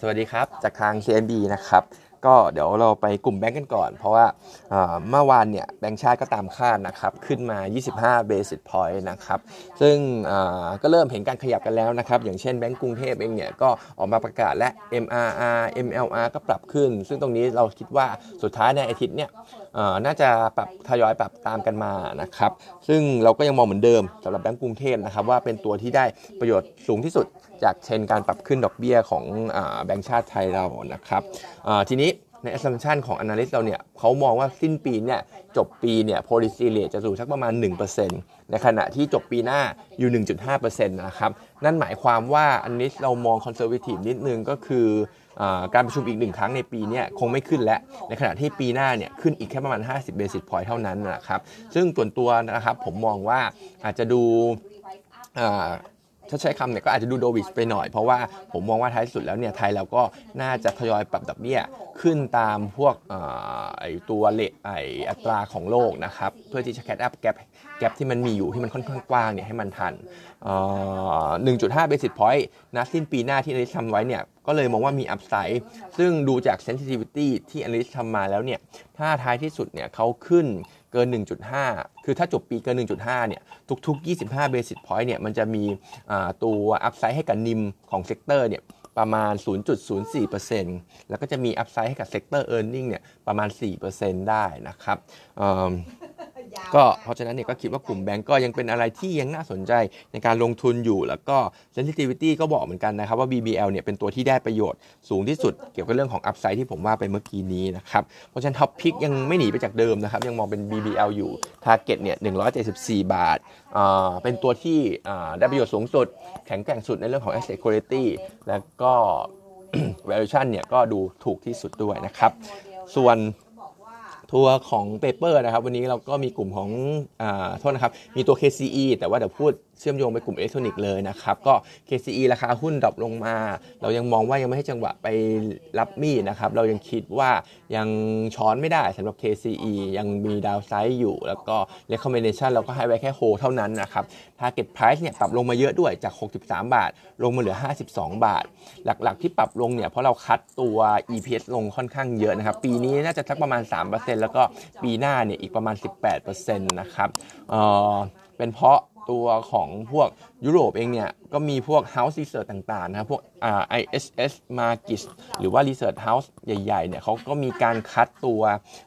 สวัสดีครับ จากทาง CMB นะครับ ก็เดี๋ยวเราไปกลุ่มแบงก์กันก่อน เพราะว่าเมื่อวานเนี่ยแบงก์ชาติก็ตามคาดนะครับ ขึ้นมา 25 basis point นะครับ ซึ่งก็เริ่มเห็นการขยับกันแล้วนะครับ อย่างเช่นแบงก์กรุงเทพเองเนี่ยก็ออกมาประกาศและ MRR MLR ก็ปรับขึ้น ซึ่งตรงนี้เราคิดว่าสุดท้ายในอาทิตย์เนี่ยน่าจะปรับทยอยปรับตามกันมานะครับ ซึ่งเราก็ยังมองเหมือนเดิมสำหรับแบงก์กรุงเทพนะครับว่าเป็นตัวที่ได้ประโยชน์สูงที่สุดจากเทรนการปรับขึ้นดอกเบี้ยของแบงก์ชาติไทยเรานะครับทีนี้ ใน assumption ของ analyst เราเนี่ยเขามองว่าสิ้นปีเนี่ยจบปีเนี่ย policy rate จะสูงสักประมาณ 1%ในขณะที่จบปีหน้าอยู่ 1.5%นะครับ นั่นหมายความว่า analyst เรามอง conservative นิดนึงก็คือการประชุมอีกหนึ่งครั้งในปีนี้คงไม่ขึ้นแล้ว ในขณะที่ปีหน้าเนี่ยขึ้นอีกแค่ประมาณ 50 basis point เท่านั้นนะครับ ซึ่งส่วนตัวนะครับผมมองว่าอาจจะดู ถ้าใช้คำเนี่ยก็อาจจะดูโดวิชไปหน่อย เพราะว่าผมมองว่าท้ายสุดแล้วเนี่ยไทยเราก็น่าจะทยอยปรับดอกเบี้ยขึ้นตามพวกไอตัวเลทไออัตราของโลกนะครับ เพื่อที่จะแคดอัพแกปแกปที่มันมีอยู่ที่มันค่อนข้างกว้างเนี่ยให้มันทัน1.5 basis point นะสิ้นปีหน้าที่อลิสทำไว้เนี่ยก็เลยมองว่ามีอัพไซด์ซึ่งดูจาก sensitivity ที่อลิสทำมาแล้วเนี่ยถ้าท้ายที่สุดเนี่ยเขาขึ้นเกิน 1.5 คือถ้าจบปีเกิน 1.5 เนี่ย ทุก ๆ 25 basis point เนี่ย มันจะมีตัว upside ให้กับ NIM ของ sector เนี่ยประมาณ 0.04%แล้วก็จะมีอัพไซด์ให้กับ sector earning เนี่ยประมาณ 4%ได้นะครับ ก็เพราะฉะนั้นเนี่ยก็คิดว่ากลุ่มแบงก์ก็ยังเป็นอะไรที่ยังน่าสนใจในการลงทุนอยู่แล้วก็ sensitivity ก็บอกเหมือนกันนะครับว่า BBL เนี่ยเป็นตัวที่ได้ประโยชน์สูงที่สุดเกี่ยวกับเรื่องของ upside ที่ผมว่าไปเมื่อกี้นี้นะครับเพราะฉะนั้น top pick ยังไม่หนีไปจากเดิมนะครับยังมองเป็น BBL อยู่ target เนี่ย174 บาทเป็นตัวที่ได้ประโยชน์สูงสุด แข็งแกร่งสุดในเรื่องของ asset quality แล้วก็ valuation เนี่ยก็ดูถูกที่สุดด้วยนะครับ ส่วน ตัวของ paper นะครับ วันนี้เราก็มีกลุ่มของอ่าโทษนะครับ มีตัว KCE แต่ว่าเดี๋ยวพูดเชื่อมโยงไปกลุ่มอิเล็กทรอนิกส์เลยนะครับ ก็ KCE ราคาหุ้นดรอปลงมา เรายังมองว่ายังไม่ให้จังหวะไปรับมีดนะครับ เรายังคิดว่ายังช้อนไม่ได้สำหรับ KCE ยังมีดาวไซด์อยู่ แล้วก็ recommendation เราก็ให้ไว้แค่โฮเท่านั้นนะครับ target price เนี่ยปรับลงมาเยอะด้วยจาก 63 บาท ลงมาเหลือ 52 บาท หลักๆที่ปรับลงเนี่ยเพราะเราคัดตัว EPS ลงค่อนข้างเยอะนะครับ ปีนี้น่าจะสักประมาณ 3%แล้วก็ปีหน้าเนี่ยอีกประมาณ 18%นะครับ เออเป็นเพราะ ตัวของพวกยุโรปเองเนี่ย ก็มีพวก House Research ต่างๆนะครับพวก ISS Markit หรือว่า Research House ใหญ่ๆเนี่ยเขาก็มีการคัดตัว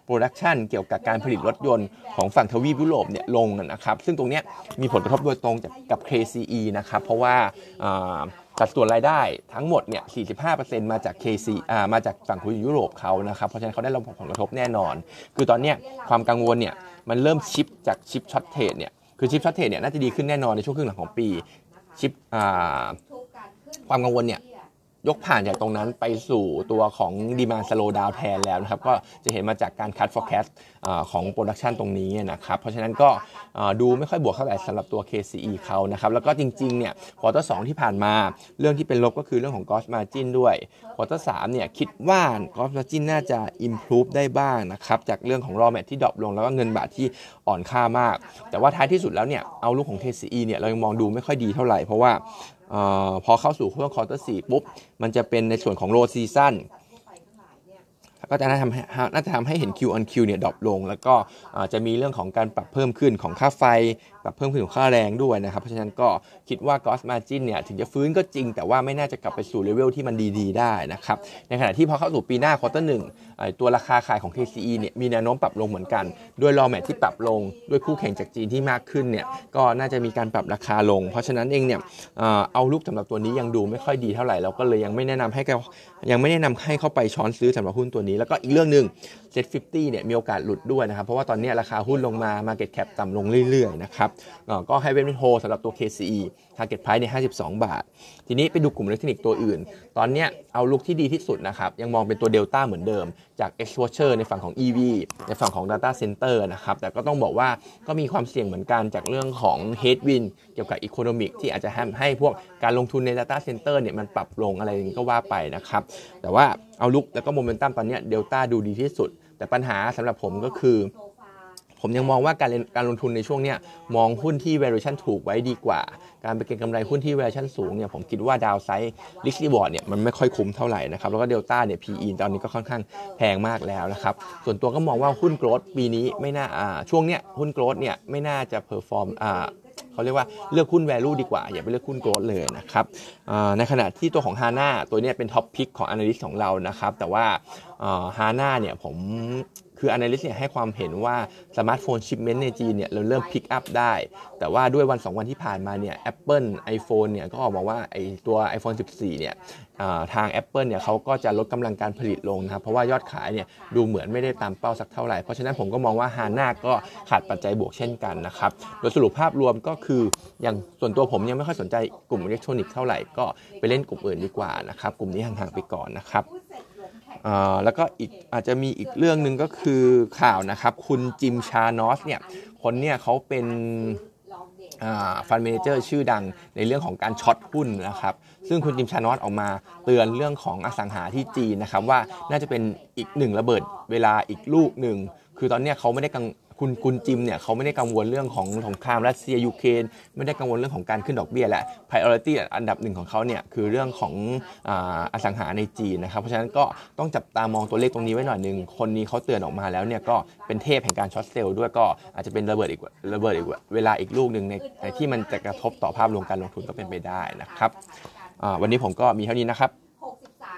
Production เกี่ยวกับการผลิตรถยนต์ของฝั่งทวีปยุโรปเนี่ยลงนะครับ ซึ่งตรงนี้มีผลกระทบโดยตรงจากกับ KCE นะครับ เพราะว่าสัดส่วนรายได้ทั้งหมดเนี่ย 45%มาจาก KC อ่ามาจากฝั่งคุยุโรปเขานะครับ เพราะฉะนั้นเขาได้รับผลกระทบแน่นอน คือตอนนี้ความกังวลเนี่ย มันเริ่ม shift จาก chip shortage เนี่ย คือ chip shortage เนี่ยน่าจะดีขึ้นแน่นอนในช่วงครึ่งหลังของปี shift ความกังวลเนี่ย ยกผ่านจากตรงนั้นไปสู่ตัวของ demand slowdown แทนแล้วนะครับ ก็จะเห็นมาจากการคัด forecast ของ production ตรงนี้นะครับ เพราะฉะนั้นก็ดูไม่ค่อยบวกเท่าไหร่สำหรับตัว KCE เขานะครับ แล้วก็จริงๆเนี่ย quarter 2ที่ผ่านมา เรื่องที่เป็นลบก็คือเรื่องของ gross margin ด้วยquarter 3เนี่ยคิดว่า gross margin น่าจะ improve ได้บ้างนะครับจากเรื่องของ raw mat ที่ drop ลงแล้วก็เงินบาทที่อ่อนค่ามาก แต่ว่าท้ายที่สุดแล้วเนี่ย outlook ของ KCE เนี่ยเรายังมองดูไม่ค่อยดีเท่าไหร่เพราะว่า อพอเข้าสู่ช่วง quarter สี่ปุ๊บมันจะเป็นในส่วนของ low season ก็จะน่าทำให้น่าจะทำให้เห็น Q on Q เนี่ย drop ลง แล้วก็จะมีเรื่องของการปรับเพิ่มขึ้นของค่าไฟ ปรับเพิ่มขึ้นของค่าแรงด้วยนะครับ เพราะฉะนั้นก็คิดว่า gross margin เนี่ยถึงจะฟื้นก็จริง แต่ว่าไม่น่าจะกลับไปสู่เลเวลที่มันดี ๆ ได้นะครับ ในขณะที่พอเข้าสู่ปีหน้า quarter หนึ่งตัวราคาขายของ KCE เนี่ยมีแนวโน้มปรับลงเหมือนกัน ด้วย raw mat ที่ปรับลง ด้วยคู่แข่งจากจีนที่มากขึ้นเนี่ยก็น่าจะมีการปรับราคาลง เพราะฉะนั้นเองเนี่ย outlook สำหรับตัวนี้ยังดูไม่ค่อยดีเท่าไหร่เราก็เลยยังไม่แนะนำให้ยังไม่แนะนำให้เข้าไปช้อนซื้อสำหรับหุ้นตัวนี้แล้วก็อีกเรื่องหนึ่ง SET50 เนี่ยมีโอกาสหลุดด้วยนะครับ เพราะว่าตอนนี้ราคาหุ้นลงมา Market Cap ต่ำลงเรื่อยๆนะครับก็ให้เว้นโฮสำหรับตัว KCE Target Price ใน 52 บาท ทีนี้ไปดูกลุ่มอิเล็กทรอนิกส์ตัวอื่น ตอนนี้เอาลุกที่ดีที่สุดนะครับ ยังมองเป็นตัวเดลต้าเหมือนเดิม จาก exposure ในฝั่งของ EV ในฝั่งของ Data Center นะครับ แต่ก็ต้องบอกว่าก็มีความเสี่ยงเหมือนกันจากเรื่องของ headwind เกี่ยวกับ economic ที่อาจจะทำให้พวกการลงทุนใน Data Center เนี่ยมันปรับลงอะไรก็ว่าไปนะครับแต่ว่าเอาลุกแล้วก็โมเมนตัมตอนนี้เดลต้าดูดีที่สุด แต่ปัญหาสำหรับผมก็คือ ผมยังมองว่าการการลงทุนในช่วงเนี้ยมองหุ้นที่ valuation ถูกไว้ดีกว่า การไปเก็งกำไรหุ้นที่ valuation สูงเนี่ยผมคิดว่า downside risk reward เนี่ยมันไม่ค่อยคุ้มเท่าไหร่นะครับแล้วก็เดลต้าเนี่ย PE ตอนนี้ก็ค่อนข้างแพงมากแล้วนะครับส่วนตัวก็มองว่าหุ้น growth ปีนี้ไม่น่าอ่าช่วงเนี้ยหุ้น growth เนี่ยไม่น่าจะ perform อ่า เขาเรียกว่าเลือกหุ้น value ดีกว่า อย่าไปเลือกหุ้น growth เลยนะครับในขณะที่ตัวของ HANA ตัวนี้เป็น top pick ของ analyst ของเรานะครับ แต่ว่าHANA เนี่ยผมคือ Analyst เนี่ยให้ความเห็นว่า smartphone shipment ในจีนเนี่ยเราเริ่ม pick up ได้ แต่ว่าด้วยวัน 2 วันที่ผ่านมาเนี่ย Apple iPhone เนี่ยก็ออกมาว่าไอตัว iPhone 14 เนี่ย ทาง Apple เนี่ยเขาก็จะลดกำลังการผลิตลงนะครับเพราะว่ายอดขายเนี่ยดูเหมือนไม่ได้ตามเป้าสักเท่าไหร่ เพราะฉะนั้นผมก็มองว่า HANA ก็ขาดปัจจัยบวกเช่นกันนะครับโดยสรุปภาพรวมก็คืออย่างส่วนตัวผมยังไม่ค่อยสนใจกลุ่มอิเล็กทรอนิกส์เท่าไหร่ก็ไปเล่นกลุ่มอื่นดีกว่านะครับกลุ่มนี้ห่างๆไปก่อนนะครับแล้วก็อีกอาจจะมีอีกเรื่องหนึ่งก็คือข่าวนะครับ คุณจิมชานอสเนี่ยคนเนี่ยเขาเป็น fund manager ชื่อดังในเรื่องของการ short หุ้นนะครับ ซึ่งคุณจิมชานอสออกมาเตือนเรื่องของอสังหาที่จีนนะครับว่าน่าจะเป็นอีกหนึ่งระเบิดเวลาอีกลูกหนึ่ง คือตอนนี้เขาไม่ได้กัง คุณคุณจิมเนี่ยเขาไม่ได้กังวลเรื่องของสงครามรัสเซียยูเครนไม่ได้กังวลเรื่องของการขึ้นดอกเบี้ยแหละ priority อันดับหนึ่งของเขาเนี่ยคือเรื่องของอสังหาในจีนนะครับเพราะฉะนั้นก็ต้องจับตามองตัวเลขตรงนี้ไว้หน่อยหนึ่งคนนี้เขาเตือนออกมาแล้วเนี่ยก็เป็นเทพแห่งการช็อตเซลล์ด้วยก็อาจจะเป็นระเบิดอีกระเบิดอีกเวลาอีกลูกหนึ่งในที่มันจะกระทบต่อภาพรวมการลงทุนก็เป็นไปได้นะครับวันนี้ผมก็มีเท่านี้นะครับ